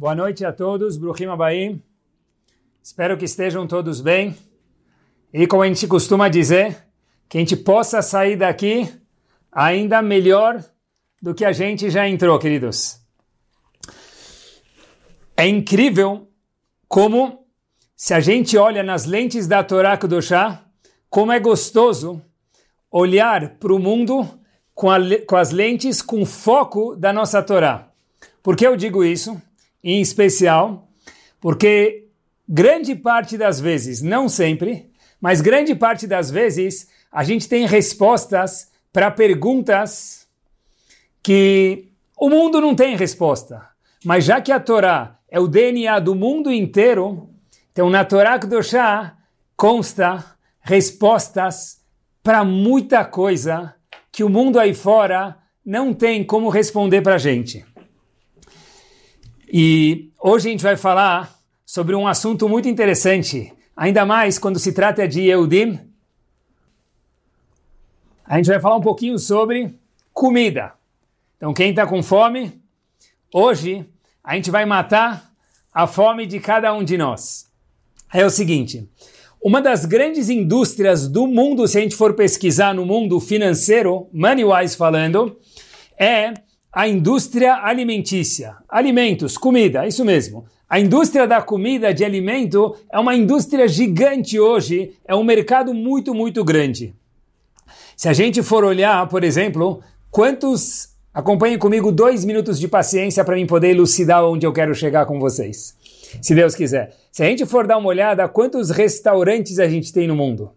Boa noite a todos, Bruhim Abaim. Espero que estejam todos bem. E como a gente costuma dizer, que a gente possa sair daqui ainda melhor do que a gente já entrou, queridos. É incrível como, se a gente olha nas lentes da Torá Kudoshá, como é gostoso olhar para o mundo com, a, com as lentes com foco da nossa Torá. Por que eu digo isso? Em especial, porque grande parte das vezes, não sempre, mas grande parte das vezes, a gente tem respostas para perguntas que o mundo não tem resposta. Mas já que a Torá é o DNA do mundo inteiro, então na Torá Kedoshá consta respostas para muita coisa que o mundo aí fora não tem como responder para a gente. E hoje a gente vai falar sobre um assunto muito interessante, ainda mais quando se trata de Eudim. A gente vai falar um pouquinho sobre comida. Então, quem está com fome, hoje a gente vai matar a fome de cada um de nós. É o seguinte: uma das grandes indústrias do mundo, se a gente for pesquisar no mundo financeiro, money-wise falando, é a indústria alimentícia. Alimentos, comida, isso mesmo. A indústria da comida, de alimento, é uma indústria gigante hoje, é um mercado muito, muito grande. Se a gente for olhar, por exemplo, quantos. Acompanhem comigo dois minutos de paciência para mim poder elucidar onde eu quero chegar com vocês se Deus quiser. Se a gente for dar uma olhada, quantos restaurantes a gente tem no mundo?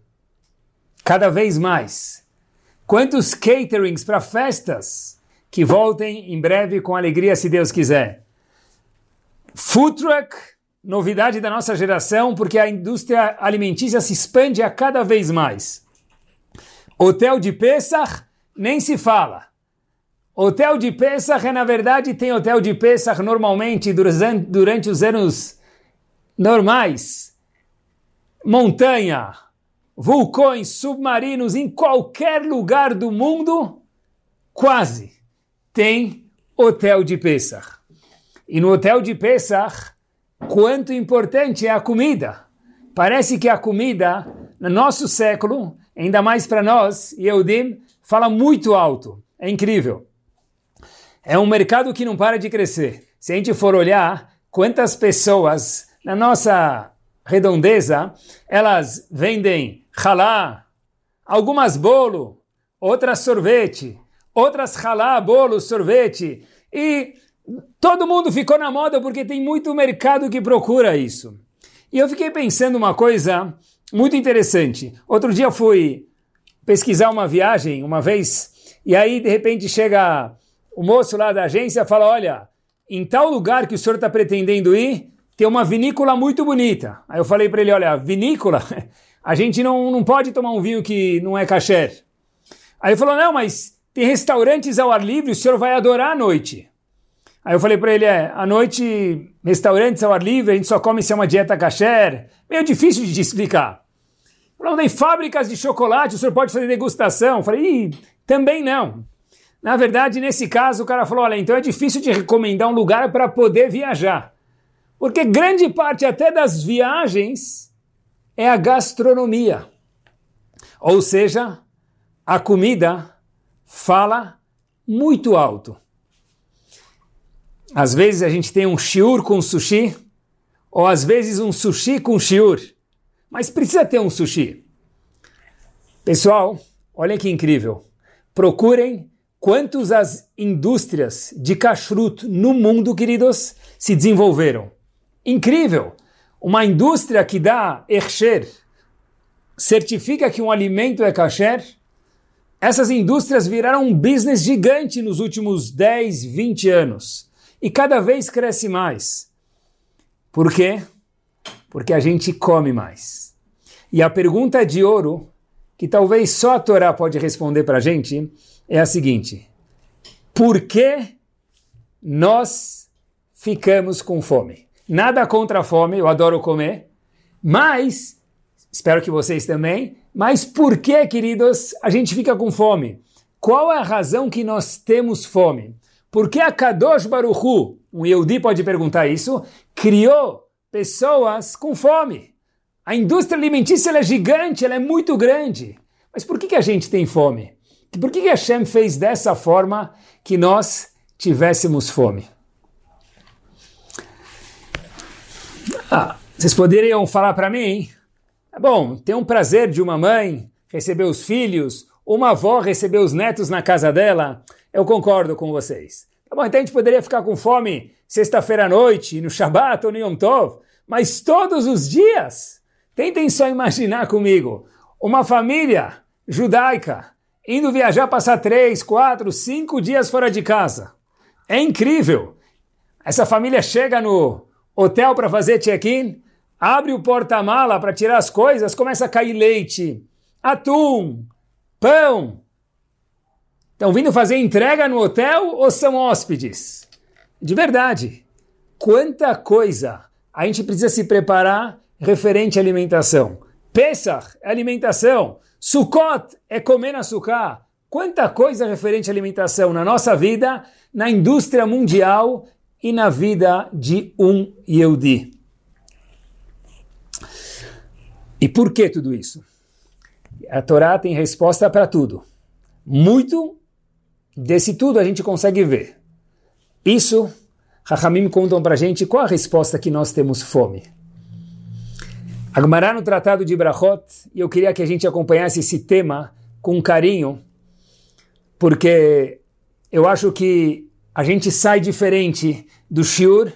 Cada vez mais. Quantos caterings para festas que voltem em breve com alegria, se Deus quiser. Food truck, novidade da nossa geração, porque a indústria alimentícia se expande a cada vez mais. Hotel de Pesach, nem se fala. Hotel de Pesach, na verdade, tem hotel de Pesach normalmente durante os anos normais. Montanha, vulcões, submarinos, em qualquer lugar do mundo, quase, tem hotel de Pesach. E no hotel de Pesach, quanto importante é a comida. Parece que a comida, no nosso século, ainda mais para nós, Yehudim, fala muito alto. É incrível. É um mercado que não para de crescer. Se a gente for olhar quantas pessoas na nossa redondeza, elas vendem halá, algumas bolo, outras sorvete, outras halá, bolo, sorvete. E todo mundo ficou na moda porque tem muito mercado que procura isso. E eu fiquei pensando uma coisa muito interessante. Outro dia fui pesquisar uma viagem, uma vez, e aí de repente chega o moço lá da agência fala, olha, em tal lugar que o senhor está pretendendo ir, tem uma vinícola muito bonita. Aí eu falei para ele, olha, vinícola, a gente não, não pode tomar um vinho que não é kasher. Aí ele falou, não, mas tem restaurantes ao ar livre, o senhor vai adorar à noite. Aí eu falei para ele, é, à noite, restaurantes ao ar livre, a gente só come se é uma dieta kasher. Meio difícil de explicar. Falou, tem fábricas de chocolate, o senhor pode fazer degustação. Eu falei, também não. Na verdade, nesse caso, o cara falou: olha, então é difícil de recomendar um lugar para poder viajar. Porque grande parte até das viagens é a gastronomia. Ou seja, a comida fala muito alto. Às vezes a gente tem um shiur com sushi, ou às vezes um sushi com shiur. Mas precisa ter um sushi. Pessoal, olha que incrível. Procurem quantos as indústrias de kashrut no mundo, queridos, se desenvolveram. Incrível! Uma indústria que dá ercher, certifica que um alimento é kasher, essas indústrias viraram um business gigante nos últimos 10, 20 anos. E cada vez cresce mais. Por quê? Porque a gente come mais. E a pergunta de ouro, que talvez só a Torá pode responder para a gente, é a seguinte: por que nós ficamos com fome? Nada contra a fome, eu adoro comer, mas, espero que vocês também, mas por que, queridos, a gente fica com fome? Qual é a razão que nós temos fome? Por que a Kadosh Baruchu, um Yehudi pode perguntar isso, criou pessoas com fome? A indústria alimentícia é gigante, ela é muito grande. Mas por que, que a gente tem fome? Por que, que Hashem fez dessa forma que nós tivéssemos fome? Ah, vocês poderiam falar para mim, é bom, tem um prazer de uma mãe receber os filhos, uma avó receber os netos na casa dela, eu concordo com vocês. Tá bom, então a gente poderia ficar com fome sexta-feira à noite, no Shabat ou no Yom Tov, mas todos os dias, tentem só imaginar comigo, uma família judaica indo viajar, passar três, quatro, cinco dias fora de casa. É incrível. Essa família chega no hotel para fazer check-in, abre o porta-mala para tirar as coisas, começa a cair leite, atum, pão. Estão vindo fazer entrega no hotel ou são hóspedes? De verdade, quanta coisa a gente precisa se preparar referente à alimentação. Pesach é alimentação. Sukkot é comer sukkah. Quanta coisa referente à alimentação na nossa vida, na indústria mundial e na vida de um Yehudi. E por que tudo isso? A Torá tem resposta para tudo. Muito desse tudo a gente consegue ver. Isso, Rahamim contam para a gente qual a resposta que nós temos fome. Agmará no Tratado de Brachot, e eu queria que a gente acompanhasse esse tema com carinho, porque eu acho que a gente sai diferente do Shiur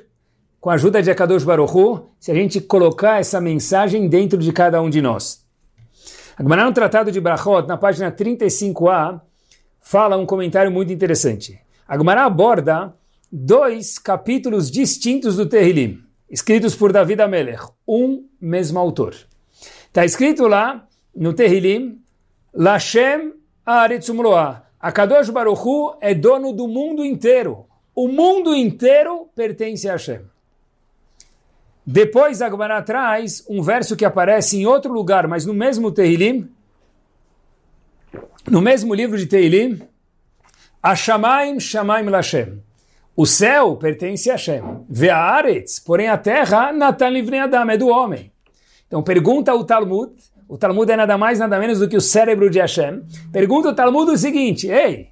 com a ajuda de Akadosh Baruchu se a gente colocar essa mensagem dentro de cada um de nós. Agmará no Tratado de Brachot, na página 35a, fala um comentário muito interessante. Agmará aborda dois capítulos distintos do Terrilim, escritos por David Amelech, um mesmo autor. Está escrito lá no Terrilim, Lashem Aretzumloah, a Kadosh Baruchu é dono do mundo inteiro. O mundo inteiro pertence a Hashem. Depois a traz um verso que aparece em outro lugar, mas no mesmo Tehilim, no mesmo livro de Tehilim, Ashamaim Shamaim Lashem. O céu pertence a Hashem. Ve'aretz, porém a terra, Natan Livnei Adam, é do homem. Então pergunta o Talmud, o Talmud é nada mais, nada menos do que o cérebro de Hashem. Pergunta o Talmud o seguinte: Ei,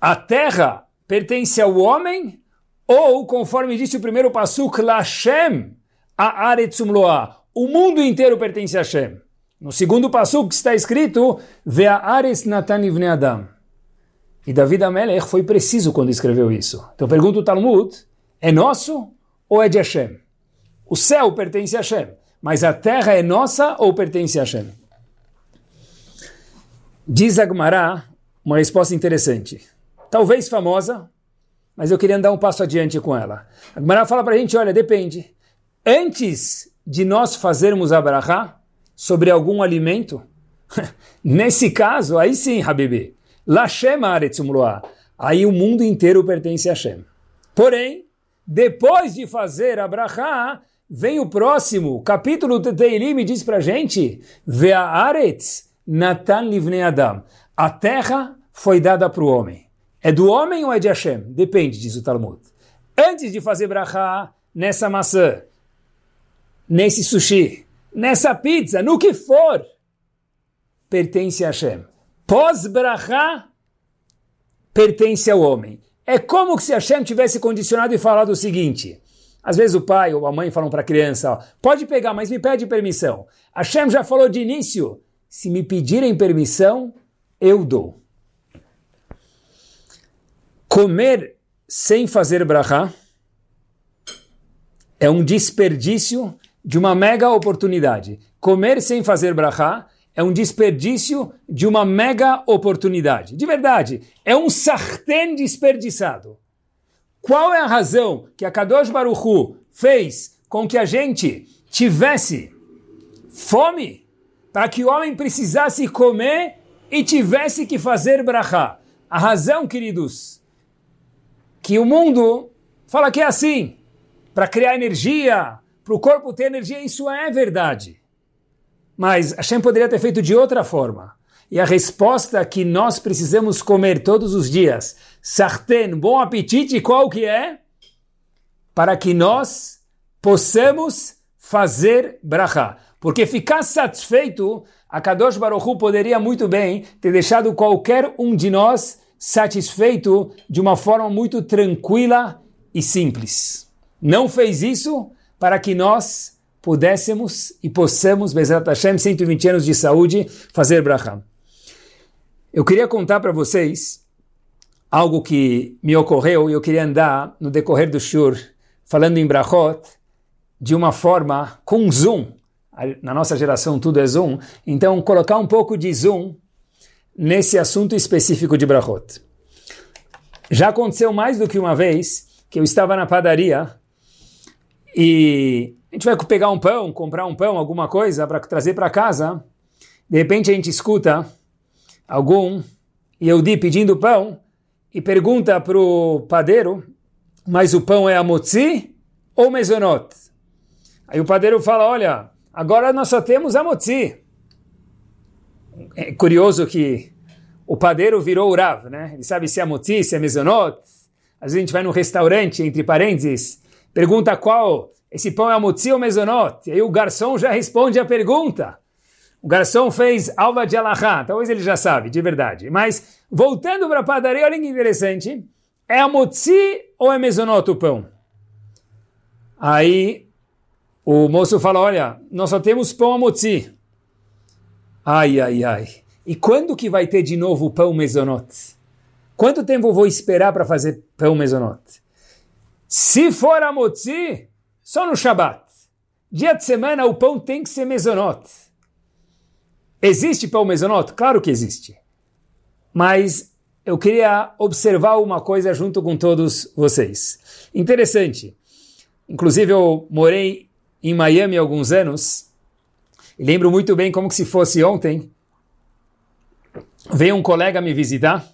a terra pertence ao homem? Ou, conforme disse o primeiro Pasuk, Lashem, a Aretzum Loa, o mundo inteiro pertence a Hashem. No segundo Pasuk está escrito, Ve'ares Natan Adam. E David Amelech foi preciso quando escreveu isso. Então pergunta o Talmud, é nosso ou é de Hashem? O céu pertence a Hashem. Mas a terra é nossa ou pertence a Hashem? Diz Agmará uma resposta interessante. Talvez famosa, mas eu queria andar um passo adiante com ela. Agmará fala para a gente, olha, depende. Antes de nós fazermos a brachá sobre algum alimento, nesse caso, aí sim, Habibi, Lashem Aretzumloa, aí o mundo inteiro pertence a Hashem. Porém, depois de fazer a brachá, Vem o próximo, capítulo de Teilim diz para a gente, Ve'aretz Natan Livnei Adam. A terra foi dada para o homem. É do homem ou é de Hashem? Depende, diz o Talmud. Antes de fazer brachá nessa maçã, nesse sushi, nessa pizza, no que for, pertence a Hashem. Pós-brachá, pertence ao homem. É como se Hashem tivesse condicionado e falado o seguinte: às vezes o pai ou a mãe falam para a criança, ó, pode pegar, mas me pede permissão. Hashem já falou de início, se me pedirem permissão, eu dou. Comer sem fazer brachá é um desperdício de uma mega oportunidade. Comer sem fazer brachá é um desperdício de uma mega oportunidade. De verdade, é um sartén desperdiçado. Qual é a razão que a Kadosh Baruchu fez com que a gente tivesse fome? Para que o homem precisasse comer e tivesse que fazer brachá. A razão, queridos, que o mundo fala que é assim, para criar energia, para o corpo ter energia, isso é verdade. Mas Hashem poderia ter feito de outra forma. e a resposta que nós precisamos comer todos os dias, sarten, bom apetite, qual que é? Para que nós possamos fazer brachá. Porque ficar satisfeito, a Kadosh Baruch Hu poderia muito bem ter deixado qualquer um de nós satisfeito de uma forma muito tranquila e simples. Não fez isso para que nós pudéssemos e possamos, Bezat Hashem, 120 anos de saúde, fazer brachá. Eu queria contar para vocês algo que me ocorreu e eu queria andar no decorrer do shur, falando em brachot, de uma forma com zoom. Na nossa geração tudo é zoom, então colocar um pouco de zoom nesse assunto específico de brachot. Já aconteceu mais do que uma vez que eu estava na padaria e a gente vai pegar um pão, comprar um pão, alguma coisa para trazer para casa. De repente a gente escuta algum Yehudi pedindo pão e pergunta para o padeiro, mas o pão é amotzi ou mezonot? Aí o padeiro fala, olha, agora nós só temos amotzi. É curioso que o padeiro virou o Rav, né? Ele sabe se é amotzi, se é mezonot. Às vezes a gente vai num restaurante, entre parênteses, pergunta qual esse pão é amutzi ou mezonot? E aí o garçom já responde a pergunta. O garçom fez alva de alahá, talvez ele já sabe, de verdade. Mas, voltando para a padaria, olha que interessante. É amutzi ou é mezonot o pão? Aí o moço fala, olha, nós só temos pão amutzi. Ai, ai, ai. E quando que vai ter de novo o pão mezonot? Quanto tempo vou esperar para fazer pão mezonot? Se for amutzi, só no Shabat. Dia de semana o pão tem que ser mezonot. Existe pão mezonot? Claro que existe. Mas eu queria observar uma coisa junto com todos vocês. Interessante. Inclusive eu morei em Miami há alguns anos lembro muito bem como que se fosse ontem. Veio um colega me visitar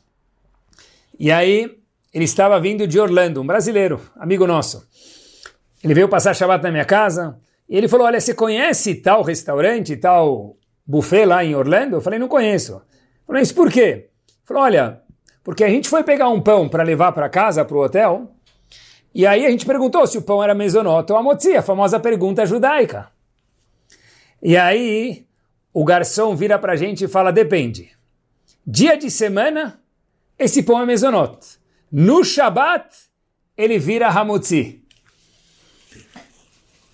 e aí ele estava vindo de Orlando, um brasileiro, amigo nosso. Ele veio passar Shabbat na minha casa e ele falou: Olha, você conhece tal restaurante, tal buffet lá em Orlando? Eu falei: Não conheço. Ele falou: Isso por quê? Ele falou: Olha, porque a gente foi pegar um pão para levar para casa, para o hotel, e aí a gente perguntou se o pão era mesonoto ou amotzi, a famosa pergunta judaica. E aí o garçom vira para a gente e fala: Depende. Dia de semana, esse pão é mesonot. No Shabat, ele vira hamotzi.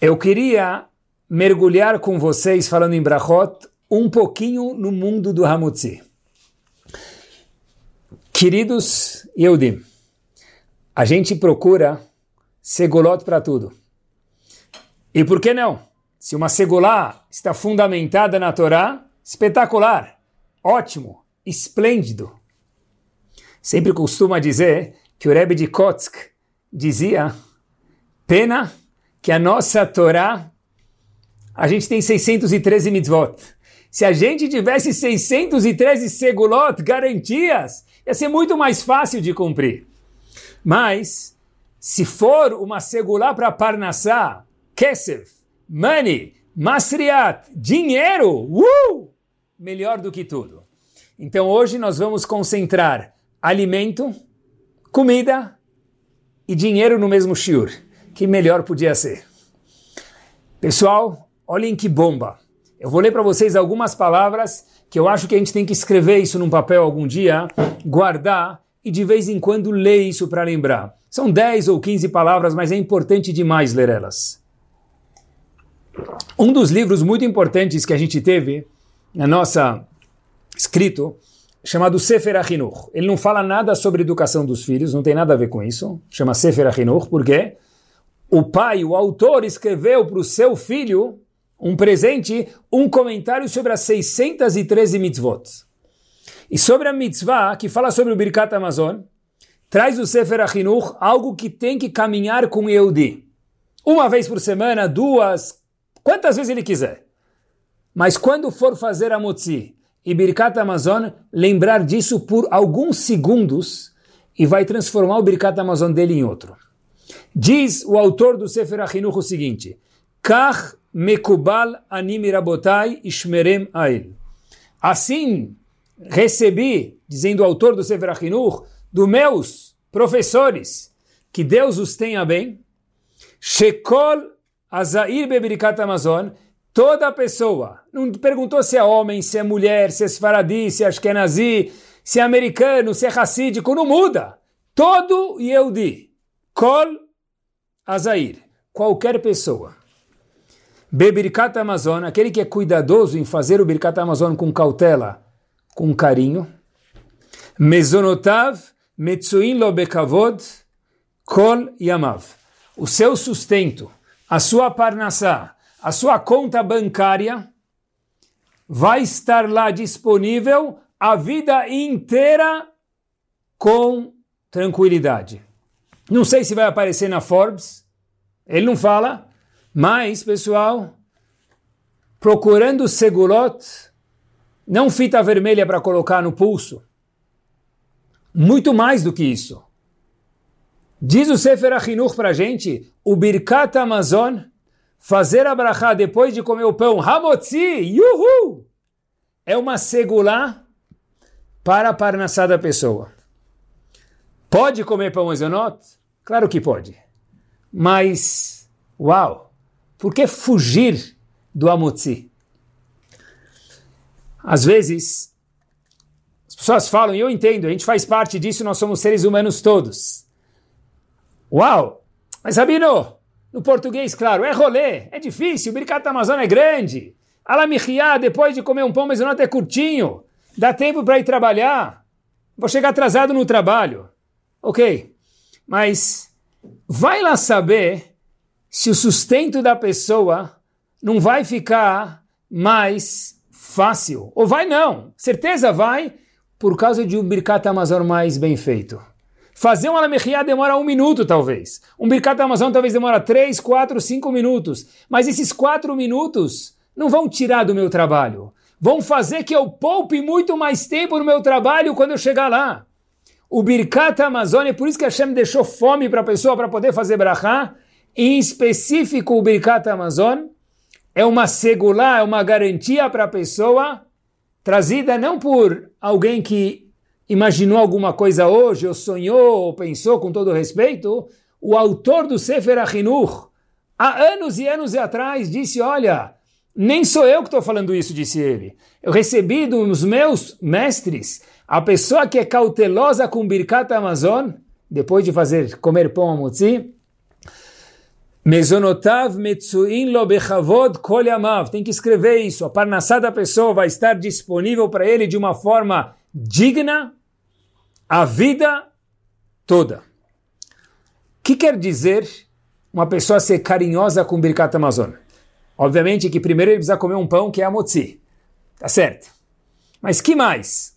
Eu queria mergulhar com vocês, falando em Brachot, um pouquinho no mundo do Hamutzi. Queridos Yehudim, a gente procura segulot para tudo. E por que não? Se uma segulá está fundamentada na Torá, espetacular, ótimo, esplêndido. Sempre costuma dizer que o Rebbe de Kotsk dizia, pena que a nossa Torá, a gente tem 613 mitzvot. Se a gente tivesse 613 segulot, garantias, ia ser muito mais fácil de cumprir. Mas, se for uma segulá para Parnassá, Kesef, money, masriat, dinheiro, uh, melhor do que tudo. Então hoje nós vamos concentrar alimento, comida e dinheiro no mesmo shiur que melhor podia ser. Pessoal, olhem que bomba. Eu vou ler para vocês algumas palavras que eu acho que a gente tem que escrever isso num papel algum dia, guardar e de vez em quando ler isso para lembrar. São 10 ou 15 palavras, mas é importante demais ler elas. Um dos livros muito importantes que a gente teve na nossa escrito chamado Sefer Achinuch. Ele não fala nada sobre educação dos filhos, não tem nada a ver com isso. Chama Sefer Achinuch, por quê? o pai, o autor, escreveu para o seu filho um presente, um comentário sobre as 613 mitzvot. E sobre a mitzvah, que fala sobre o Birkat Amazon, traz o Sefer Achinuch algo que tem que caminhar com Yehudi. Uma vez por semana, duas, quantas vezes ele quiser. Mas quando for fazer a Motzi e Birkat Amazon, lembrar disso por alguns segundos e vai transformar o Birkat Amazon dele em outro. Diz o autor do Sefer Achinuch o seguinte: Kach mekubal anim rabotai ishmerem ail. Assim recebi, dizendo o autor do Sefer Achinuch, dos meus professores, que Deus os tenha bem, Shekol Azair Bebirikat Amazon, toda pessoa, não perguntou se é homem, se é mulher, se é Sfaradi, se é Ashkenazi, se é americano, se é racídico, não muda. Todo Yehudi, Kol Azair, qualquer pessoa. Bebirkat Amazon, aquele que é cuidadoso em fazer o Birkat Amazon com cautela, com carinho. Mezonotav, Metsuin lo bekavod, Kol Yamav. O seu sustento, a sua parnassá, a sua conta bancária vai estar lá disponível a vida inteira com tranquilidade. Não sei se vai aparecer na Forbes, ele não fala, mas, pessoal, procurando segulot, não fita vermelha para colocar no pulso, muito mais do que isso. Diz o Sefer Achinuch para a gente, o Birkat Amazon, fazer a brachá depois de comer o pão, Hamotzi, yuhu, é uma segulá para a parnassá da pessoa. Pode comer pão ezonot? Claro que pode. Mas, uau, por que fugir do Amotzi? Às vezes, as pessoas falam, e eu entendo, a gente faz parte disso, nós somos seres humanos todos. Uau! Mas Rabino, no português, claro, é rolê, é difícil, o Birkat Amazônia é grande. Alamichiá, depois de comer um pão, mas o é curtinho. Dá tempo para ir trabalhar. Vou chegar atrasado no trabalho. Ok, mas vai lá saber se o sustento da pessoa não vai ficar mais fácil. Ou vai não, certeza vai, por causa de um Birkat Amazon mais bem feito. Fazer um alamechia demora um minuto, talvez. Um Birkat Amazon talvez demora três, quatro, cinco minutos. Mas esses quatro minutos não vão tirar do meu trabalho. Vão fazer que eu poupe muito mais tempo no meu trabalho quando eu chegar lá. O Birkat Amazon, é por isso que Hashem deixou fome para a pessoa para poder fazer brachá. Em específico, o Birkat Amazon é uma segulá, é uma garantia para a pessoa, trazida não por alguém que imaginou alguma coisa hoje, ou sonhou, ou pensou com todo respeito, o autor do Sefer Achinuch, há anos e anos atrás, disse, olha, nem sou eu que estou falando isso, disse ele. Eu recebi dos meus mestres, a pessoa que é cautelosa com Birkat Amazon, depois de fazer comer pão a mutzi, Mezonotav metsuin lo bechavod kol. Tem que escrever isso. A parnassá da pessoa vai estar disponível para ele de uma forma digna a vida toda. O que quer dizer uma pessoa ser carinhosa com Birkat Amazon? Obviamente que primeiro ele precisa comer um pão que é a motzi. Tá certo. Mas que mais?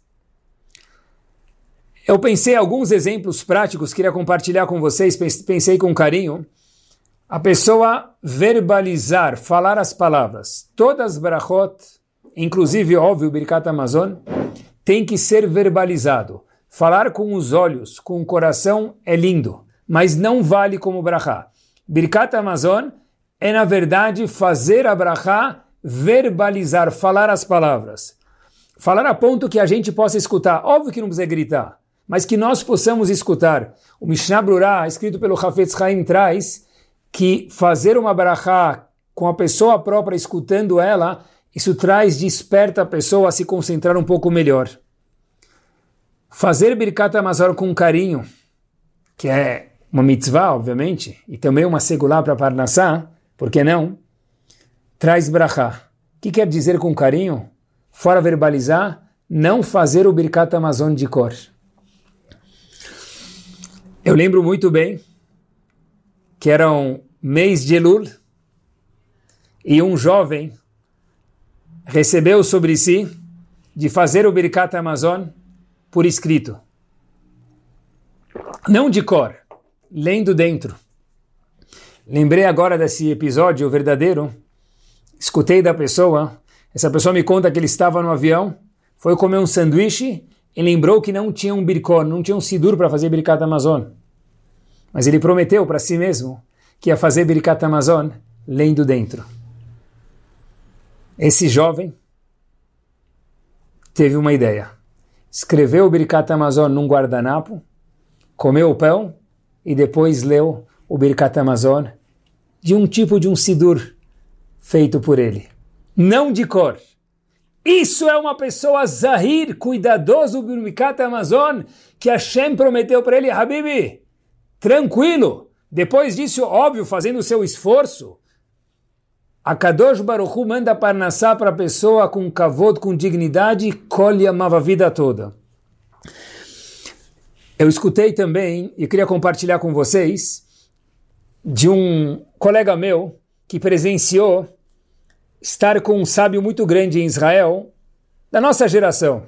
Eu pensei alguns exemplos práticos, queria compartilhar com vocês, pensei com carinho. A pessoa verbalizar, falar as palavras. Todas brachot, inclusive, óbvio, Birkat Amazon, tem que ser verbalizado. Falar com os olhos, com o coração é lindo, mas não vale como brachá. Birkat Amazon é, na verdade, fazer a brachá, verbalizar, falar as palavras. Falar a ponto que a gente possa escutar. Óbvio que não precisa gritar, mas que nós possamos escutar. O Mishnah Brurah, escrito pelo Hafetz Haim, traz que fazer uma brachá com a pessoa própria escutando ela isso traz, desperta a pessoa a se concentrar um pouco melhor. Fazer Birkat Amazon com carinho, que é uma mitzvah, obviamente, e também uma segulá para Parnassá, por que não? Traz brachá. O que quer dizer com carinho? Fora verbalizar, não fazer o Birkat Amazon de cor. Eu lembro muito bem que era um mês de Elul e um jovem recebeu sobre si de fazer o Birkat Amazon por escrito. Não de cor, lendo dentro. Lembrei agora desse episódio verdadeiro. Escutei da pessoa. Essa pessoa me conta que ele estava no avião, foi comer um sanduíche e lembrou que não tinha um birkon, não tinha um sidur para fazer Birkat Amazon. Mas ele prometeu para si mesmo que ia fazer Birkat Amazon lendo dentro. Esse jovem teve uma ideia. escreveu o Birkat Amazon num guardanapo, comeu o pão e depois leu o Birkat Amazon de um tipo de um sidur feito por ele, não de cor. Isso é uma pessoa zahir, cuidadoso do Birkat Amazon, que Hashem prometeu para ele, Habibi, tranquilo. Depois disso, óbvio, fazendo o seu esforço, a Kadosh Baruchu manda parnassá para a pessoa com kavod, com dignidade, colhe amava a vida toda. Eu escutei também, e queria compartilhar com vocês, de um colega meu que presenciou estar com um sábio muito grande em Israel, da nossa geração.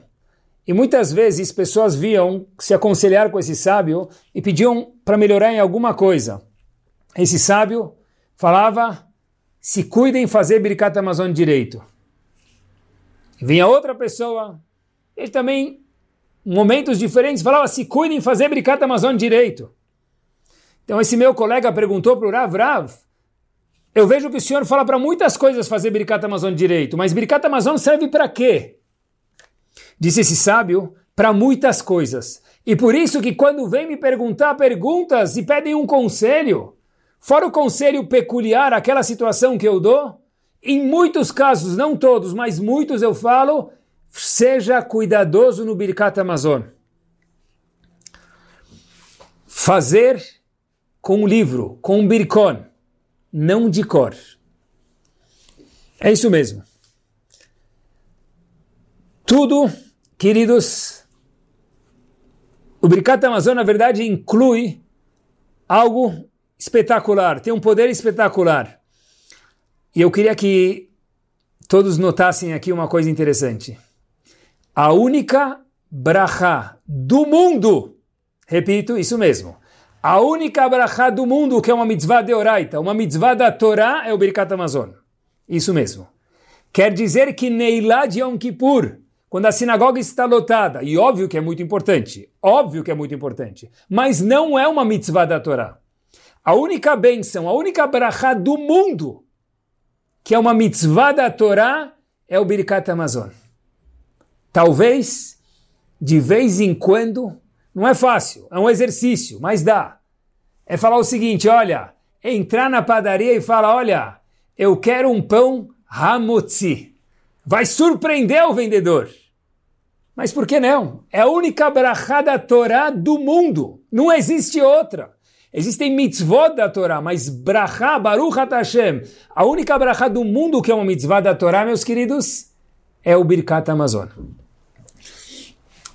E muitas vezes pessoas viam se aconselhar com esse sábio e pediam para melhorar em alguma coisa. Esse sábio falava se cuidem fazer Birkat Amazon direito. Vinha outra pessoa, ele também, em momentos diferentes, falava se cuidem fazer Birkat Amazon direito. Então esse meu colega perguntou para o Rav, Rav, eu vejo que o senhor fala para muitas coisas fazer Birkat Amazon direito, mas Birkat Amazon serve para quê? Disse esse sábio, para muitas coisas. E por isso que quando vem me perguntar perguntas e pedem um conselho, Fora o conselho peculiar, aquela situação que eu dou, em muitos casos, não todos, mas muitos eu falo, seja cuidadoso no Birkat Amazon. Fazer com um livro, com um birkon, não de cor. É isso mesmo. Tudo, queridos, o Birkat Amazon, na verdade, inclui algo espetacular, tem um poder espetacular. E eu queria que todos notassem aqui uma coisa interessante. A única brachá do mundo, repito, isso mesmo, a única brachá do mundo que é uma mitzvah de oraita, uma mitzvah da Torá é o Birkat Amazon. Isso mesmo. Quer dizer que Neilá de Yom Kippur, quando a sinagoga está lotada, e óbvio que é muito importante, óbvio que é muito importante, mas não é uma mitzvah da Torá. A única bênção, a única brachá do mundo, que é uma mitzvah da Torá, é o Birkat Amazon. Talvez, de vez em quando, não é fácil, é um exercício, mas dá. É falar o seguinte, olha, entrar na padaria e falar, olha, eu quero um pão hamotzi. Vai surpreender o vendedor. Mas por que não? É a única brachá da Torá do mundo. Não existe outra. Existem mitzvot da Torá, mas brachá, Baruch Hashem, a única brachá do mundo que é uma mitzvah da Torá, meus queridos, é o Birkat Amazon.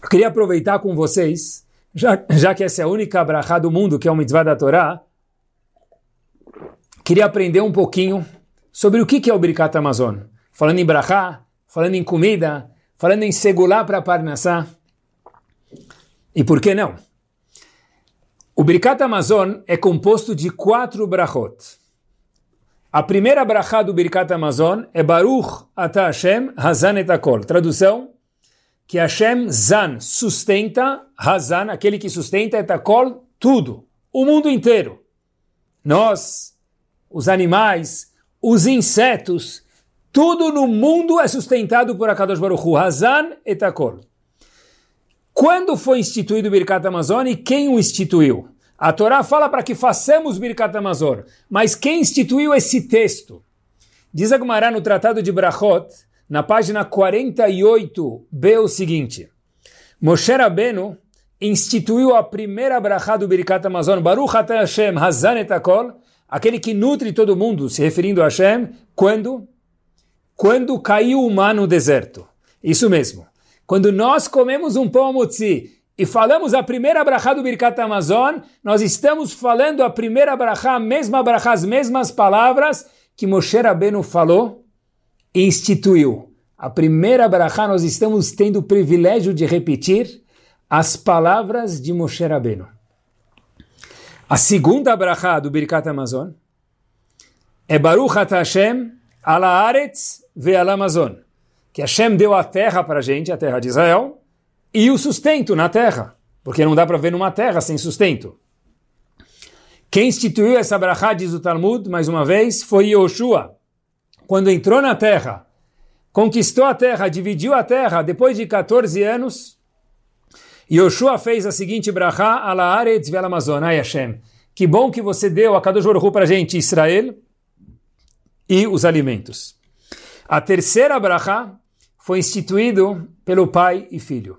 Eu queria aproveitar com vocês, já, já que essa é a única brachá do mundo que é uma mitzvah da Torá, queria aprender um pouquinho sobre o que é o Birkat Amazon. Falando em brachá, falando em comida, falando em segular para Parnassá. E por que não? O Birkat Amazon é composto de quatro brachot. A primeira brachá do Birkat Amazon é Baruch Ata Hashem Hazan et Akol. Tradução, que Hashem Zan sustenta, Hazan, aquele que sustenta et Akol, tudo, o mundo inteiro. Nós, os animais, os insetos, tudo no mundo é sustentado por Akadosh Baruch Hu, Hazan et Akol. Quando foi instituído o Birkat Amazon e quem o instituiu? A Torá fala para que façamos Birkat Amazon, mas quem instituiu esse texto? Diz a Gemara no Tratado de Brachot, na página 48b, o seguinte: Moshe Rabbeinu instituiu a primeira brachá do Birkat Amazon, Baruch Ata Hashem Hazan et Akol, aquele que nutre todo mundo, se referindo a Hashem, quando? Quando caiu o mar no deserto. Isso mesmo. Quando nós comemos um pão mutzi e falamos a primeira brachá do Birkat Amazon, nós estamos falando a primeira brachá, a mesma brachá, as mesmas palavras que Moshe Rabbeinu falou e instituiu. A primeira brachá, nós estamos tendo o privilégio de repetir as palavras de Moshe Rabbeinu. A segunda brachá do Birkat Amazon é Baruch Hashem ala Aretz ve ala Amazon que Hashem deu a terra para a gente, a terra de Israel, e o sustento na terra, porque não dá para ver numa terra sem sustento. Quem instituiu essa brachá, diz o Talmud, mais uma vez, foi Yoshua. Quando entrou na terra, conquistou a terra, dividiu a terra, depois de 14 anos, Yoshua fez a seguinte brachá, ala aretz vel Amazon, ai Hashem. Que bom que você deu a Kadosh Baruch para a gente, Israel, e os alimentos. A terceira brachá foi instituído pelo pai e filho.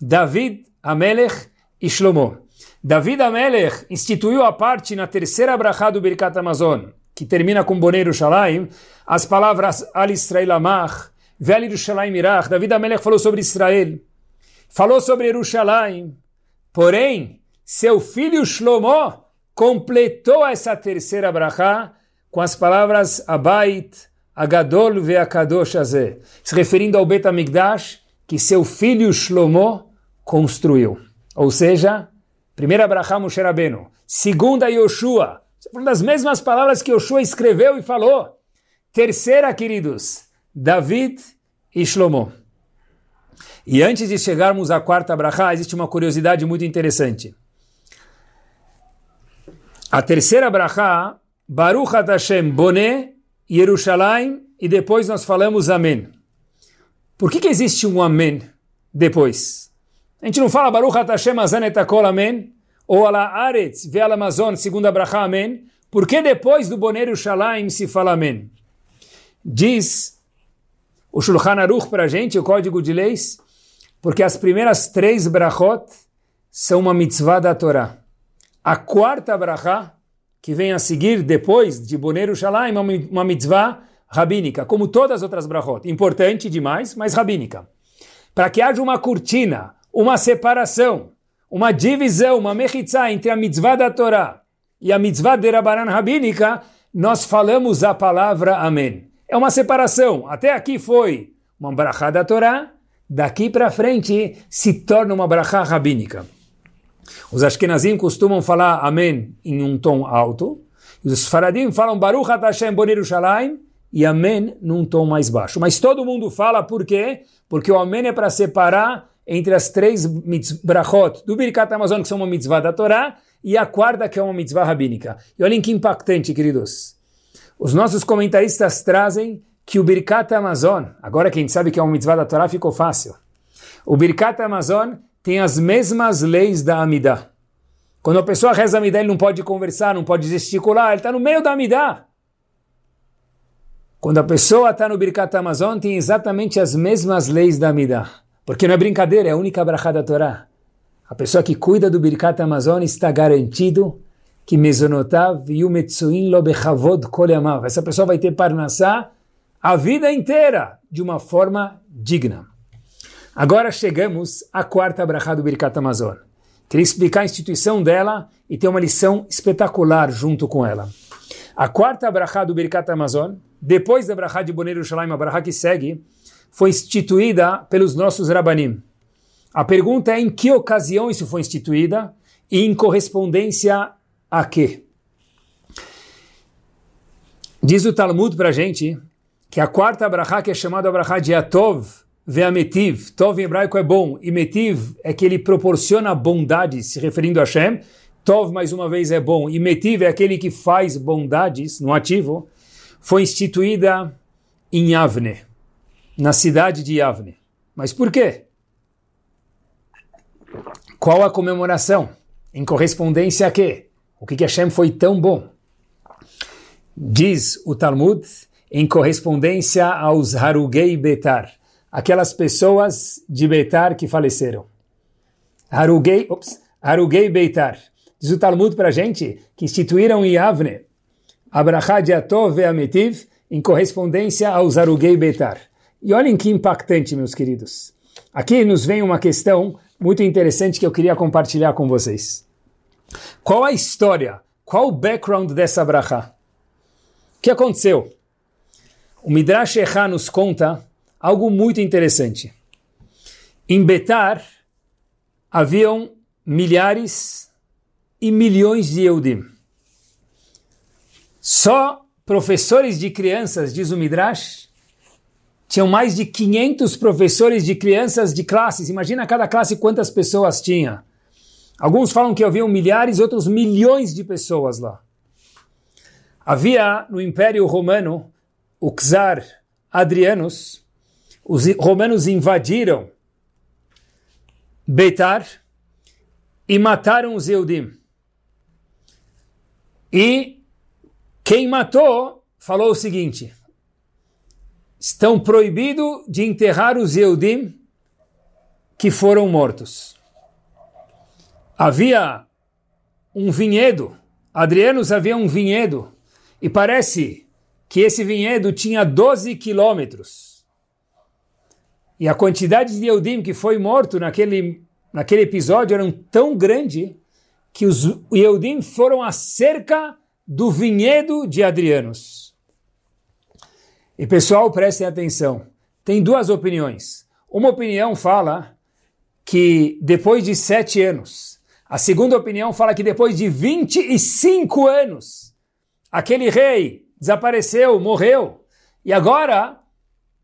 David, Amelech e Shlomo. David Amelech instituiu a parte na terceira brachá do Birkat Amazon, que termina com Boneiro Shalaim, as palavras Al Israel Amach, Vel Yerushalayim Irach. David Amelech falou sobre Israel, falou sobre Yerushalayim, porém, seu filho Shlomo completou essa terceira brachá com as palavras Abait, Agadol Ve'akadosh se referindo ao Bet HaMikdash, que seu filho Shlomo construiu. Ou seja, primeira brachá Moshe segunda Yoshua, uma das mesmas palavras que Yoshua escreveu e falou. Terceira, queridos, David e Shlomo. E antes de chegarmos à quarta brachá, existe uma curiosidade muito interessante. A terceira brachá, Baruch Hashem Boné, Yerushalayim, e depois nós falamos Amém. Por que, que existe um Amém depois? A gente não fala Baruch Hashem Azanetakol Amém, ou Ala Aretz Ve'al Amazon, segunda brachá Amém. Por que depois do Boné Yerushalayim se fala Amém? Diz o Shulchan Aruch para a gente, o Código de Leis, porque as primeiras três brachot são uma mitzvah da Torá. A quarta brachá, que vem a seguir depois de Boneiro Shalaim, uma mitzvah rabínica, como todas as outras brachot. Importante demais, mas rabínica. Para que haja uma cortina, uma separação, uma divisão, uma mechitzá entre a mitzvah da Torá e a mitzvah de Rabanan rabínica, nós falamos a palavra Amém. É uma separação. Até aqui foi uma brachá da Torá, daqui para frente se torna uma brachá rabínica. Os Ashkenazim costumam falar Amém em um tom alto. Os Faradim falam Baruch Hashem Bonir Yerushalayim e Amém num tom mais baixo. Mas todo mundo fala por quê? Porque o Amém é para separar entre as três brachot do Birkat Amazon, que são uma mitzvah da Torá, e a quarta, que é uma mitzvah rabínica. E olhem que impactante, queridos. Os nossos comentaristas trazem que o Birkat Amazon, agora que a gente sabe que é uma mitzvah da Torá, ficou fácil. O Birkat Amazon tem as mesmas leis da Amidah. Quando a pessoa reza a Amidah, ele não pode conversar, não pode gesticular, ele está no meio da Amidah. Quando a pessoa está no Birkat Amazon, tem exatamente as mesmas leis da Amidah. Porque não é brincadeira, é a única brachá da Torá. A pessoa que cuida do Birkat Amazon está garantido que mesonotav yumetsuin lo bechavod kol Essa pessoa vai ter parnassá a vida inteira de uma forma digna. Agora chegamos à quarta brachá do Birkat Amazon. Queria explicar a instituição dela e ter uma lição espetacular junto com ela. A quarta brachá do Birkat Amazon, depois da brachá de Boneiro Shalaim, a brachá que segue, foi instituída pelos nossos Rabanim. A pergunta é em que ocasião isso foi instituída e em correspondência a quê? Diz o Talmud para gente que a quarta brachá, que é chamada brachá de Atov, Ve'ametiv, Tov em hebraico é bom, e Metiv é que ele proporciona bondade, se referindo a Hashem. Tov, mais uma vez, é bom, e Metiv é aquele que faz bondades, no ativo, foi instituída em Yavne, na cidade de Yavne. Mas por quê? Qual a comemoração? Em correspondência a quê? O que, que Hashem foi tão bom? Diz o Talmud, em correspondência aos Harugei Betar, aquelas pessoas de Beitar que faleceram. Harugei, ops, Harugei Beitar. Diz o Talmud para a gente que instituíram em Avne Abrahá de Atov Ve'ametiv em correspondência aos Harugei Beitar. E olhem que impactante, meus queridos. Aqui nos vem uma questão muito interessante que eu queria compartilhar com vocês. Qual a história, qual o background dessa brachá? O que aconteceu? O Midrash Echá nos conta algo muito interessante. Em Betar haviam milhares e milhões de Eudim. Só professores de crianças, diz o Midrash, tinham mais de 500 professores de crianças de classes. Imagina cada classe quantas pessoas tinha. Alguns falam que haviam milhares, outros milhões de pessoas lá. Havia no Império Romano o czar Adrianus, os romanos invadiram Beitar e mataram os Eudim. E quem matou falou o seguinte: estão proibidos de enterrar os Eudim que foram mortos. Havia um vinhedo, Adrianos havia um vinhedo, e parece que esse vinhedo tinha 12 quilômetros. E a quantidade de Eudim que foi morto naquele, naquele episódio era tão grande que os Eudim foram a cerca do vinhedo de Adrianos. E pessoal, prestem atenção. Tem duas opiniões. Uma opinião fala que depois de sete anos, a segunda opinião fala que depois de 25 anos, aquele rei desapareceu, morreu, e agora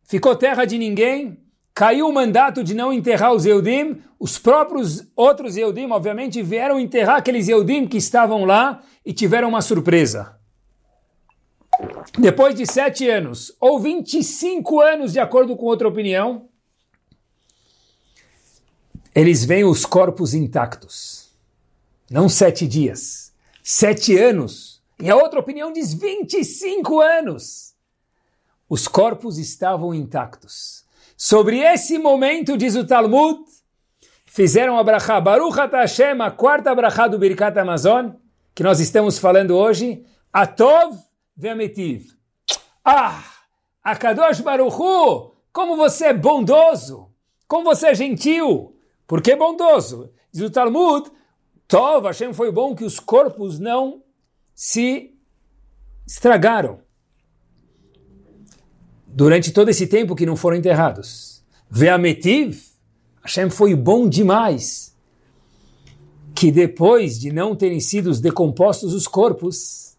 ficou terra de ninguém, caiu o mandato de não enterrar os Eudim, os próprios outros Eudim, obviamente, vieram enterrar aqueles Eudim que estavam lá e tiveram uma surpresa. Depois de sete anos, ou 25 anos, de acordo com outra opinião, eles veem os corpos intactos. Não sete dias, sete anos. E a outra opinião diz 25 anos. Os corpos estavam intactos. Sobre esse momento, diz o Talmud, fizeram a brachá Baruch Hashem, a quarta brachá do Birkat Amazon, que nós estamos falando hoje, Atov ve'ametiv. Ah, Akadosh Baruchu, como você é bondoso, como você é gentil, porque é bondoso. Diz o Talmud, Tov, Hashem foi bom que os corpos não se estragaram durante todo esse tempo que não foram enterrados. Veametiv, Hashem foi bom demais que depois de não terem sido decompostos os corpos,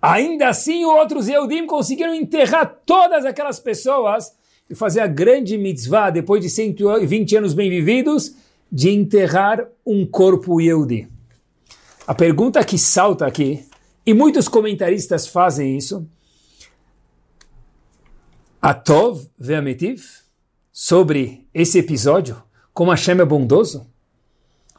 ainda assim outros Eudim conseguiram enterrar todas aquelas pessoas e fazer a grande mitzvah, depois de 120 anos bem vividos, de enterrar um corpo Yehudi. A pergunta que salta aqui, e muitos comentaristas fazem isso, Atov ve'ametiv, sobre esse episódio, como Hashem é bondoso?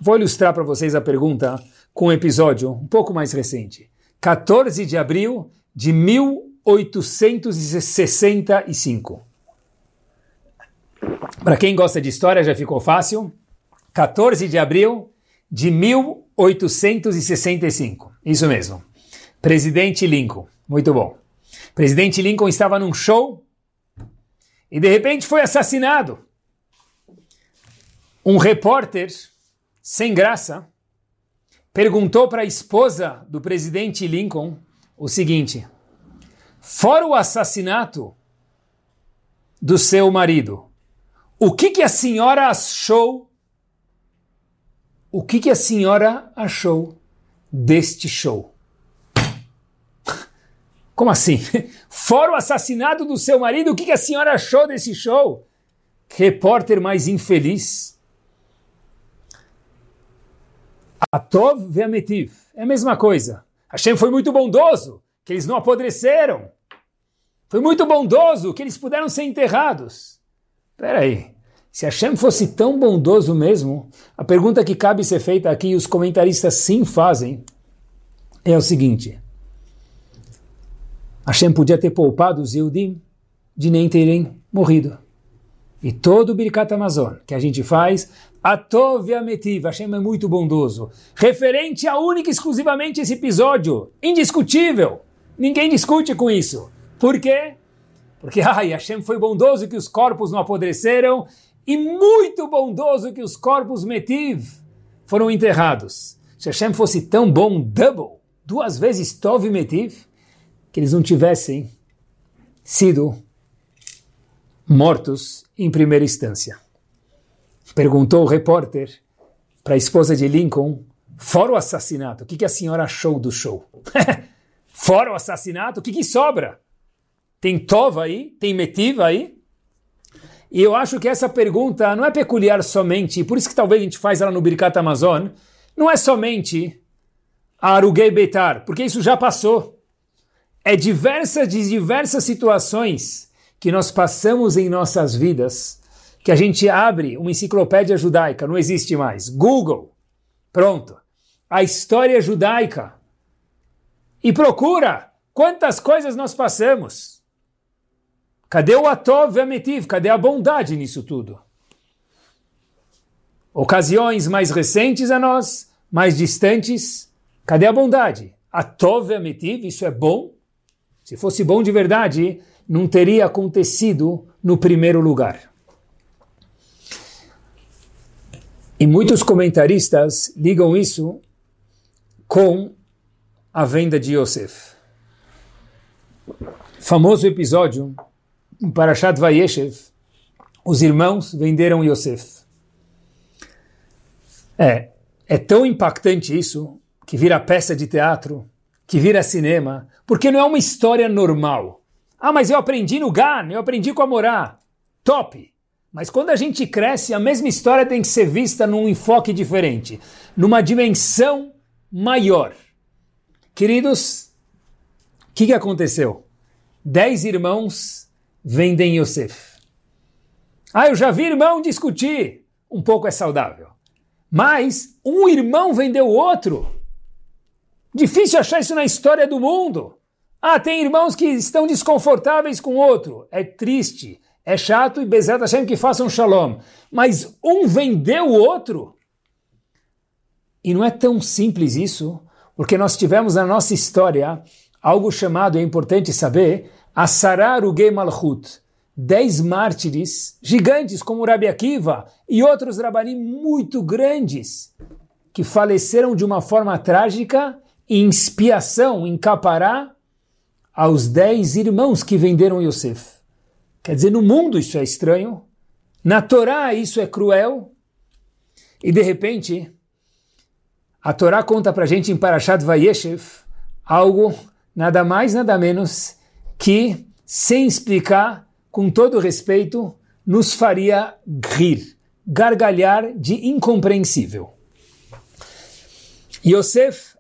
Vou ilustrar para vocês a pergunta com um episódio um pouco mais recente. 14 de abril de 1865. Para quem gosta de história já ficou fácil. 14 de abril de 1865. Isso mesmo. Presidente Lincoln. Muito bom. Presidente Lincoln estava num show e de repente foi assassinado. Um repórter, sem graça, perguntou para a esposa do presidente Lincoln o seguinte: fora o assassinato do seu marido, o que, que a senhora achou o que, que a senhora achou deste show? Como assim? Fora o assassinato do seu marido, o que, a senhora achou desse show? repórter mais infeliz. Atov ve'ametiv. É a mesma coisa. Hashem foi muito bondoso, que eles não apodreceram. Foi muito bondoso que eles puderam ser enterrados. Espera aí. Se Hashem fosse tão bondoso mesmo, a pergunta que cabe ser feita aqui, e os comentaristas sim fazem, é o seguinte. Hashem podia ter poupado os Yehudim de nem terem morrido. E todo o Birkat Amazon que a gente faz, Atov Ametiv, Hashem é muito bondoso. Referente a única e exclusivamente esse episódio, indiscutível. Ninguém discute com isso. Por quê? Porque ai, Hashem foi bondoso que os corpos não apodreceram e muito bondoso que os corpos metiv foram enterrados. Se Hashem fosse tão bom, double, duas vezes tov metiv, que eles não tivessem sido mortos em primeira instância. Perguntou o repórter para a esposa de Lincoln, fora o assassinato, o que, que a senhora achou do show? fora o assassinato, o que, que sobra? Tem tova aí? Tem metiva aí? E eu acho que essa pergunta não é peculiar somente, por isso que talvez a gente faz ela no Birkat Amazon, não é somente a Arugei Beitar, porque isso já passou. É diversas de diversas situações que nós passamos em nossas vidas que a gente abre uma enciclopédia judaica, não existe mais. Google, pronto. A história judaica. E procura quantas coisas nós passamos. Cadê o Atov Ametiv? Cadê a bondade nisso tudo? Ocasiões mais recentes a nós, mais distantes, cadê a bondade? Atov Ametiv, isso é bom? Se fosse bom de verdade, não teria acontecido no primeiro lugar. E muitos comentaristas ligam isso com a venda de Yosef. Famoso episódio em Parashat Vayeshev, os irmãos venderam Yosef. É, é tão impactante isso que vira peça de teatro, que vira cinema, porque não é uma história normal. Ah, mas eu aprendi no GAN, eu aprendi com a Morá. Top! Mas quando a gente cresce, a mesma história tem que ser vista num enfoque diferente, numa dimensão maior. Queridos, o que, que aconteceu? Dez irmãos vendem Yosef. Ah, eu já vi irmão discutir. Um pouco é saudável. Mas um irmão vendeu o outro. Difícil achar isso na história do mundo. Ah, tem irmãos que estão desconfortáveis com outro. É triste, é chato e Bezerra Hashem que façam shalom. Mas um vendeu o outro. E não é tão simples isso, porque nós tivemos na nossa história algo chamado, é importante saber, Asarar Ugei Malchut. Dez mártires gigantes como Rabi Akiva e outros rabanim muito grandes que faleceram de uma forma trágica em expiação, em capará, aos dez irmãos que venderam Yosef. Quer dizer, no mundo isso é estranho, na Torá isso é cruel, e de repente, a Torá conta para gente em Parashat Vayeshev algo nada mais, nada menos que, sem explicar, com todo respeito, nos faria rir, gargalhar de incompreensível. Yosef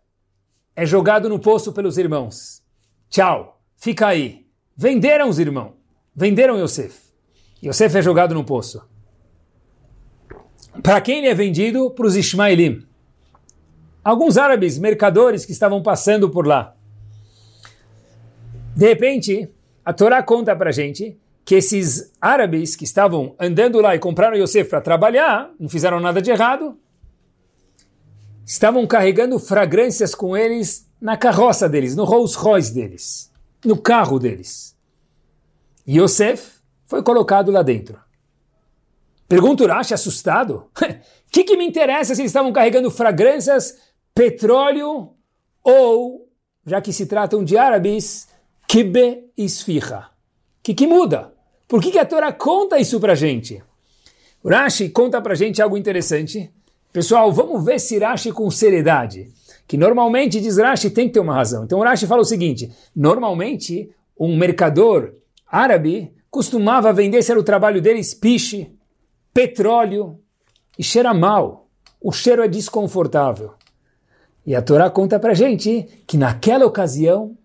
é jogado no poço pelos irmãos. Tchau, fica aí. Venderam os irmãos, venderam Yosef. Yosef é jogado no poço. Para quem ele é vendido? Para os Ismaelim. Alguns árabes, mercadores que estavam passando por lá. De repente, a Torá conta para gente que esses árabes que estavam andando lá e compraram Yosef para trabalhar, não fizeram nada de errado, estavam carregando fragrâncias com eles na carroça deles, no Rolls Royce deles, no carro deles. Yosef foi colocado lá dentro. Pergunta o Rashi assustado: o que, que me interessa se eles estavam carregando fragrâncias, petróleo ou, já que se tratam de árabes, kibe esfirra? O que, que muda? Por que, que a Torá conta isso para gente? O Rashi conta para gente algo interessante. Pessoal, vamos ver se Rashi com seriedade que normalmente, diz Rashi, tem que ter uma razão. Então Rashi fala o seguinte, normalmente um mercador árabe costumava vender, se era o trabalho deles, piche, petróleo, e cheira mal. O cheiro é desconfortável. E a Torá conta para gente que naquela ocasião,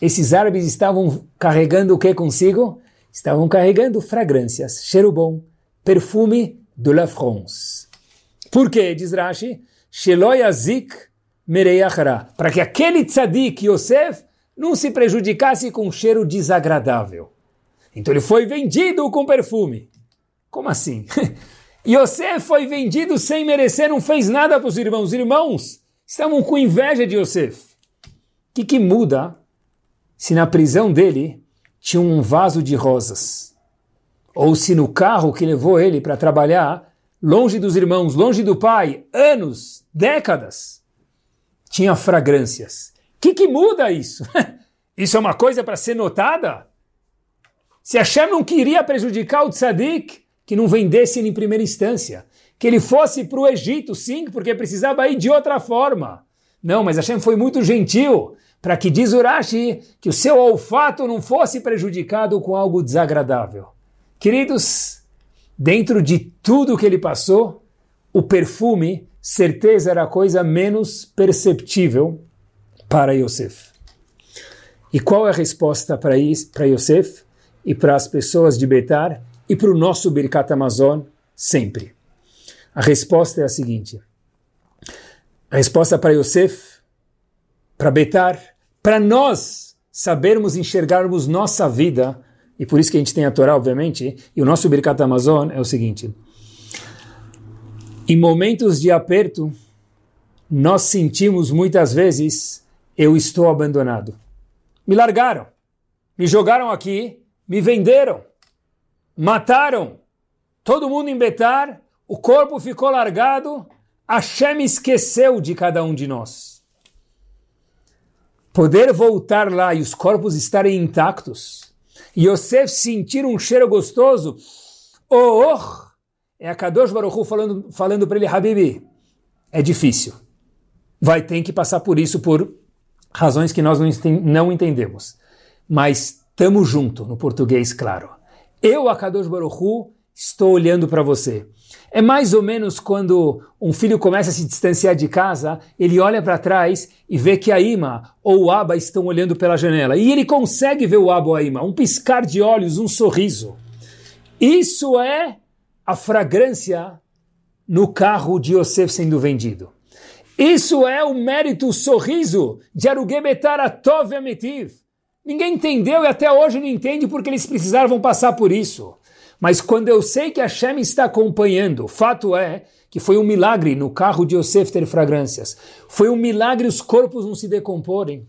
esses árabes estavam carregando o que consigo? Estavam carregando fragrâncias, cheiro bom, perfume de la France. Por quê? Diz Rashi, Sheloyazik Mereiachara, para que aquele tzadik Yosef não se prejudicasse com um cheiro desagradável. Então ele foi vendido com perfume. Como assim? Yosef foi vendido sem merecer, não fez nada para os irmãos. Os irmãos estavam com inveja de Yosef. O que, que muda se na prisão dele tinha um vaso de rosas? Ou se no carro que levou ele para trabalhar, longe dos irmãos, longe do pai, anos, décadas, tinha fragrâncias. O que, que muda isso? isso é uma coisa para ser notada? Se Hashem não queria prejudicar o tzadik, que não vendesse ele em primeira instância. Que ele fosse para o Egito, sim, porque precisava ir de outra forma. Não, mas Hashem foi muito gentil para que diz Urashi que o seu olfato não fosse prejudicado com algo desagradável. Queridos, dentro de tudo que ele passou, o perfume certeza era a coisa menos perceptível para Yosef. E qual é a resposta para Yosef e para as pessoas de Betar e para o nosso Birkat Amazon sempre? A resposta é a seguinte. A resposta para Yosef, para Betar, para nós sabermos enxergarmos nossa vida, e por isso que a gente tem a Torá, obviamente, e o nosso Birkat Amazon é o seguinte. Em momentos de aperto, nós sentimos muitas vezes, eu estou abandonado. Me largaram, me jogaram aqui, me venderam, mataram, todo mundo em Betar, o corpo ficou largado, Hashem esqueceu de cada um de nós. Poder voltar lá e os corpos estarem intactos, Yosef sentir um cheiro gostoso, oh, oh é a Kadosh Baruch Hu falando, falando para ele, Habibi, é difícil. Vai ter que passar por isso por razões que nós não entendemos. Mas estamos junto, no português, claro. Eu, a Kadosh Baruch Hu, estou olhando para você. É mais ou menos quando um filho começa a se distanciar de casa, ele olha para trás e vê que a Ima ou o Aba estão olhando pela janela. E ele consegue ver o Aba ou a Ima, um piscar de olhos, um sorriso. Isso é a fragrância no carro de Yosef sendo vendido. Isso é o mérito, o sorriso de Arugebetar Atov Ametiv. Ninguém entendeu e até hoje não entende porque eles precisavam passar por isso. Mas quando eu sei que Hashem está acompanhando, o fato é que foi um milagre no carro de Yosef ter fragrâncias. Foi um milagre os corpos não se decomporem.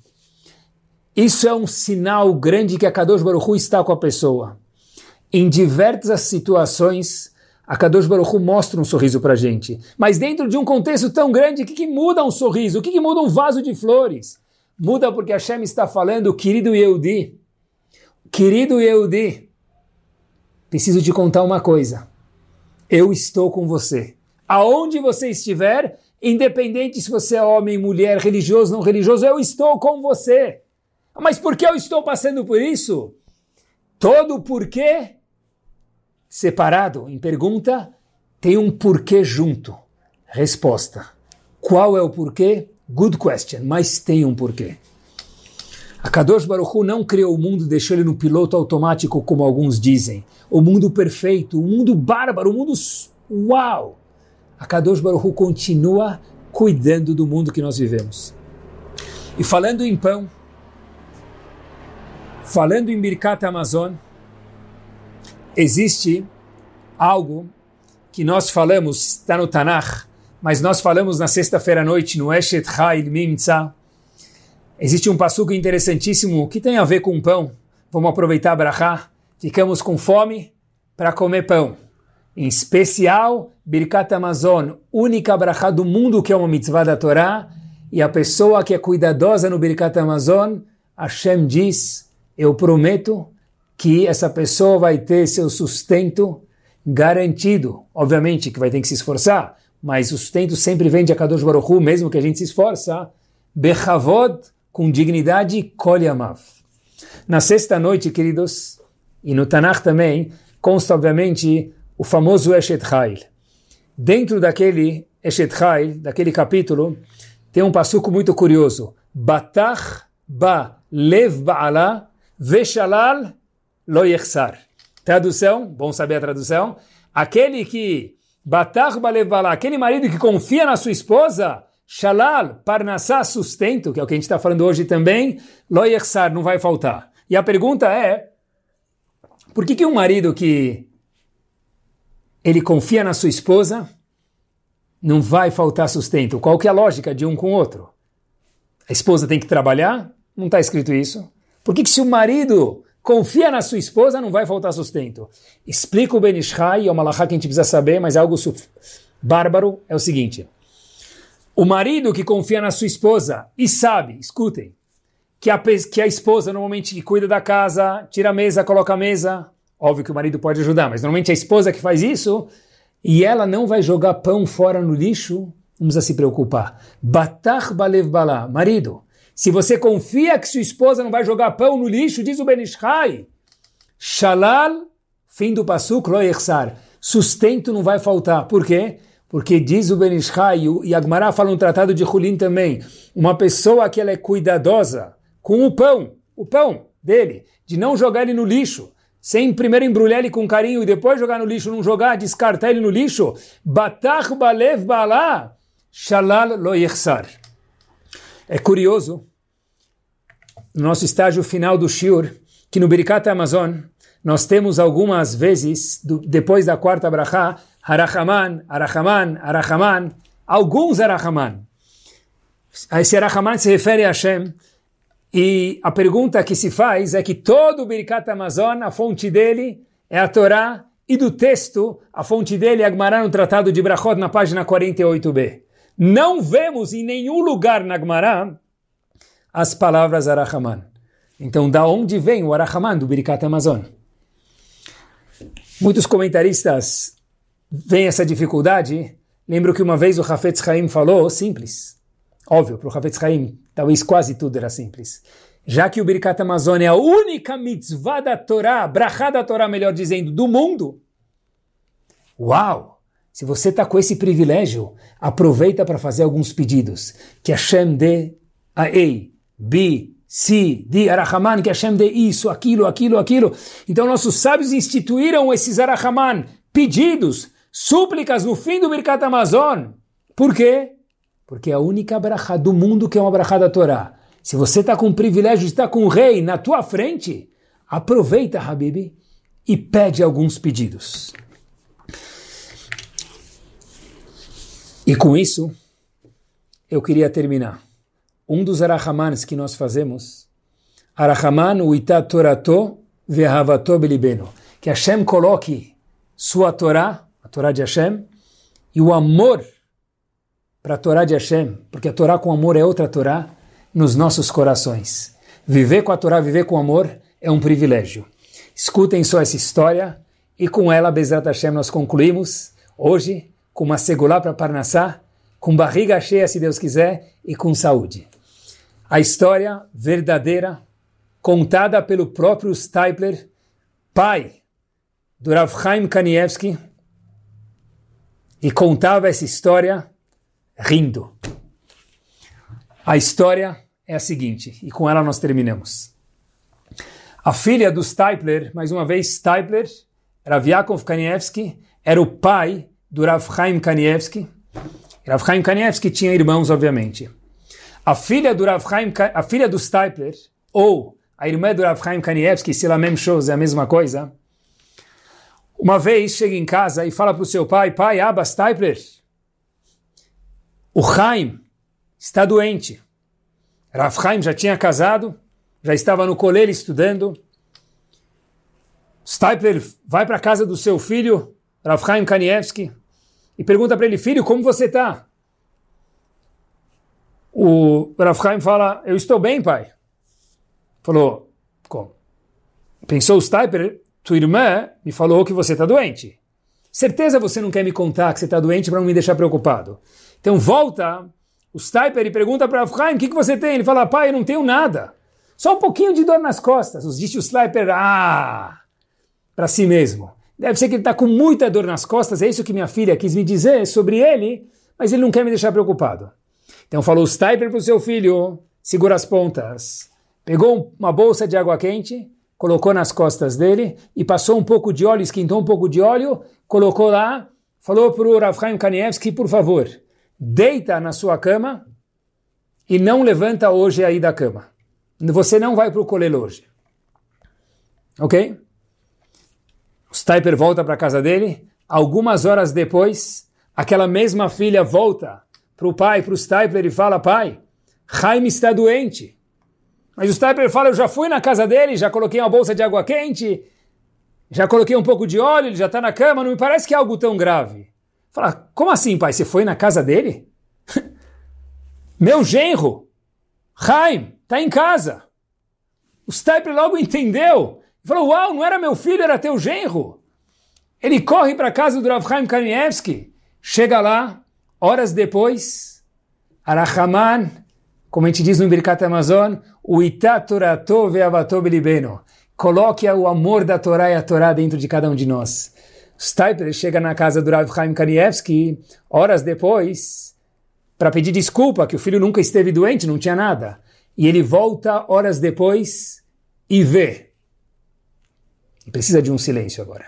Isso é um sinal grande que a Kadosh Baruch Hu está com a pessoa. Em diversas situações, a Kadosh Baruch Hu mostra um sorriso para a gente. Mas dentro de um contexto tão grande, o que, que muda um sorriso? O que, que muda um vaso de flores? Muda porque Hashem está falando, querido Yehudi, querido Yehudi, preciso te contar uma coisa. Eu estou com você. Aonde você estiver, independente se você é homem, mulher, religioso, não religioso, eu estou com você. Mas por que eu estou passando por isso? Todo porquê separado em pergunta, tem um porquê junto. Resposta. Qual é o porquê? Good question, mas tem um porquê. A Kadosh Baruch Hu não criou o mundo, deixou ele no piloto automático, como alguns dizem. O mundo perfeito, o mundo bárbaro, o mundo uau. A Kadosh Baruch Hu continua cuidando do mundo que nós vivemos. E falando em pão, falando em Birkat Amazon, existe algo que nós falamos, está no Tanakh, mas nós falamos na sexta-feira à noite, no Eshet Ha'il Mimtza. Existe um passuco interessantíssimo que tem a ver com pão. Vamos aproveitar a brachá. Ficamos com fome para comer pão. Em especial, Birkat Amazon, única brachá do mundo que é uma mitzvah da Torá. E a pessoa que é cuidadosa no Birkat Amazon, Hashem diz, eu prometo que essa pessoa vai ter seu sustento garantido. Obviamente que vai ter que se esforçar, mas o sustento sempre vem de Akadosh Baruch mesmo que a gente se esforça. Bechavod, com dignidade, kolyamav. Na sexta noite, queridos, e no Tanakh também, consta obviamente o famoso Eshet Chayil. Dentro daquele Eshet Chayil, daquele capítulo, tem um passuco muito curioso. Batach ba lev ba'ala veshalal lo yechsar. Tradução, bom saber a tradução. Aquele que batar balevala, aquele marido que confia na sua esposa, shalal, parnassá, sustento, que é o que a gente está falando hoje também, lo yechsar, não vai faltar. E a pergunta é, por que, que um marido que ele confia na sua esposa não vai faltar sustento? Qual que é a lógica de um com o outro? A esposa tem que trabalhar? Não está escrito isso. Por que, que se o marido confia na sua esposa, não vai faltar sustento. Explica o Benishai, é uma lahá que a gente precisa saber, mas é algo bárbaro, é o seguinte. O marido que confia na sua esposa e sabe, escutem, que a, que a esposa normalmente cuida da casa, tira a mesa, coloca a mesa, óbvio que o marido pode ajudar, mas normalmente é a esposa que faz isso, e ela não vai jogar pão fora no lixo, não precisa se preocupar. Batar balev balá, marido, se você confia que sua esposa não vai jogar pão no lixo, diz o Benishai, Shalal, fim do Pasuk, Loyechsar, sustento não vai faltar. Por quê? Porque diz o Benishai, e Agmará fala no Tratado de Hulin também, uma pessoa que ela é cuidadosa com o pão, o pão dele, de não jogar ele no lixo, sem primeiro embrulhar ele com carinho e depois jogar no lixo, não jogar, descartar ele no lixo, batach balev bala, shalal lo. É curioso, no nosso estágio final do shiur, que no Birikat Amazon, nós temos algumas vezes, do, depois da quarta brachá, Harachaman, Arachaman, Arachaman, alguns Arachaman. Esse Arachaman se refere a Hashem, e a pergunta que se faz é que todo o Birkat Amazon, a fonte dele é a Torá, e do texto, a fonte dele é Agmará no Tratado de Brachot, na página 48b. Não vemos em nenhum lugar na Agmará as palavras Arahaman. Então, da onde vem o Arahaman do Birkat Amazon? Muitos comentaristas veem essa dificuldade. Lembro que uma vez o Hafetz Haim falou, simples, óbvio, para o Hafetz Haim, talvez quase tudo era simples. Já que o Birkat Amazon é a única mitzvah da Torá, brachá da Torá, melhor dizendo, do mundo. Uau! Se você está com esse privilégio, aproveita para fazer alguns pedidos. Que Hashem dê a Ei, Bi, Si, Di, Arahaman, que Hashem dê isso, aquilo, aquilo, aquilo. Então nossos sábios instituíram esses Arahaman, pedidos, súplicas no fim do Birkat Amazon. Por quê? Porque é a única brachá do mundo que é uma brachá da Torá. Se você está com o privilégio de estar com o rei na tua frente, aproveita, Habib, e pede alguns pedidos. E com isso, eu queria terminar. Um dos arahamans que nós fazemos, arahaman uita torato vehavato belibeno, que Hashem coloque sua Torá, a Torá de Hashem, e o amor para a Torá de Hashem, porque a Torá com amor é outra Torá, nos nossos corações. Viver com a Torá, viver com amor, é um privilégio. Escutem só essa história e com ela, Bezrat Hashem, nós concluímos hoje com uma segulá para Parnassá, com barriga cheia, se Deus quiser, e com saúde. A história verdadeira, contada pelo próprio Stipler, pai do Rav Chaim Kanievski, e contava essa história rindo. A história é a seguinte, e com ela nós terminamos. A filha do Stipler, mais uma vez, Stipler, Rav Yaakov Kanievski, era o pai do Rav Chaim Kanievski. Rav Chaim Kanievski tinha irmãos, obviamente. A filha do Rav Chaim, a filha do Stipler, ou a irmã do Rav Chaim Kanievski, se ela é a mesma coisa, uma vez chega em casa e fala para o seu pai, pai, Abba Stipler, o Chaim está doente. Rav já tinha casado, já estava no colégio estudando. Stipler vai para a casa do seu filho, Rav Chaim Kanievski, e pergunta para ele, filho, como você está? O Rav fala, eu estou bem, pai. Falou, como? Pensou o Stiper, tua irmã me falou que você está doente. Certeza você não quer me contar que você está doente para não me deixar preocupado. Então volta o Stiper e pergunta para Rav Chaim, o que, que você tem? Ele fala, pai, eu não tenho nada. Só um pouquinho de dor nas costas. Os disse o Stiper, ah, para si mesmo. Deve ser que ele está com muita dor nas costas, é isso que minha filha quis me dizer sobre ele, mas ele não quer me deixar preocupado. Então falou Stiper para o seu filho, segura as pontas. Pegou uma bolsa de água quente, colocou nas costas dele e passou um pouco de óleo, esquentou um pouco de óleo, colocou lá, falou para o Rav Chaim Kanievski, por favor, deita na sua cama e não levanta hoje aí da cama. Você não vai para o colelo hoje. Ok? O Stiper volta para a casa dele. Algumas horas depois, aquela mesma filha volta para o pai, para o Stipler, e fala: Pai, Jaime está doente. Mas o Stipler fala: Eu já fui na casa dele, já coloquei uma bolsa de água quente, já coloquei um pouco de óleo, ele já está na cama, não me parece que é algo tão grave. Fala: Como assim, pai? Você foi na casa dele? Meu genro, Jaime, está em casa. O Stipler logo entendeu Falou, uau, não era meu filho, era teu genro. Ele corre para a casa do Rav Chaim Kanievski, chega lá, horas depois, Arahaman, como a gente diz no Birkat Amazon, o Itatorato ve'avato belibeno. Coloque o amor da Torá e a Torá dentro de cada um de nós. Stipler chega na casa do Rav Chaim Kanievski, horas depois, para pedir desculpa, que o filho nunca esteve doente, não tinha nada. E ele volta horas depois e vê E precisa de um silêncio agora.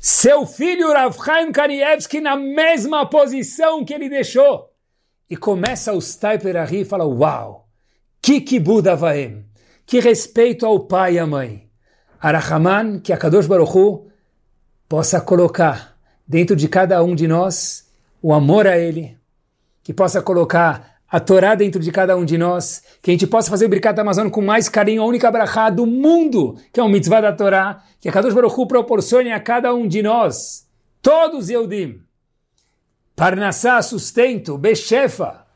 Seu filho Rav Chaim Kanievski na mesma posição que ele deixou. E começa o Staiper a rir e fala, uau, que kibud avaem, que respeito ao pai e à mãe. Arahaman, que a Kadosh Baruch Hu possa colocar dentro de cada um de nós o amor a ele, que possa colocar a Torá dentro de cada um de nós, que a gente possa fazer o Birkat Amazon com mais carinho, a única brachá do mundo, que é o mitzvah da Torá, que a Kadosh Baruch Hu proporcione a cada um de nós, todos Yehudim, Parnassá, sustento, Bechefa,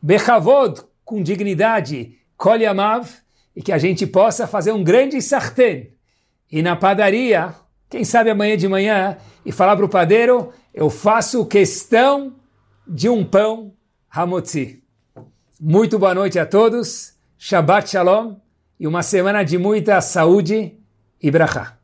Bechavod, com dignidade, Kol Yamav, e que a gente possa fazer um grande sartén, e na padaria, quem sabe amanhã de manhã, e falar para o padeiro, eu faço questão de um pão Hamotzi. Muito boa noite a todos, Shabbat Shalom e uma semana de muita saúde e brachá.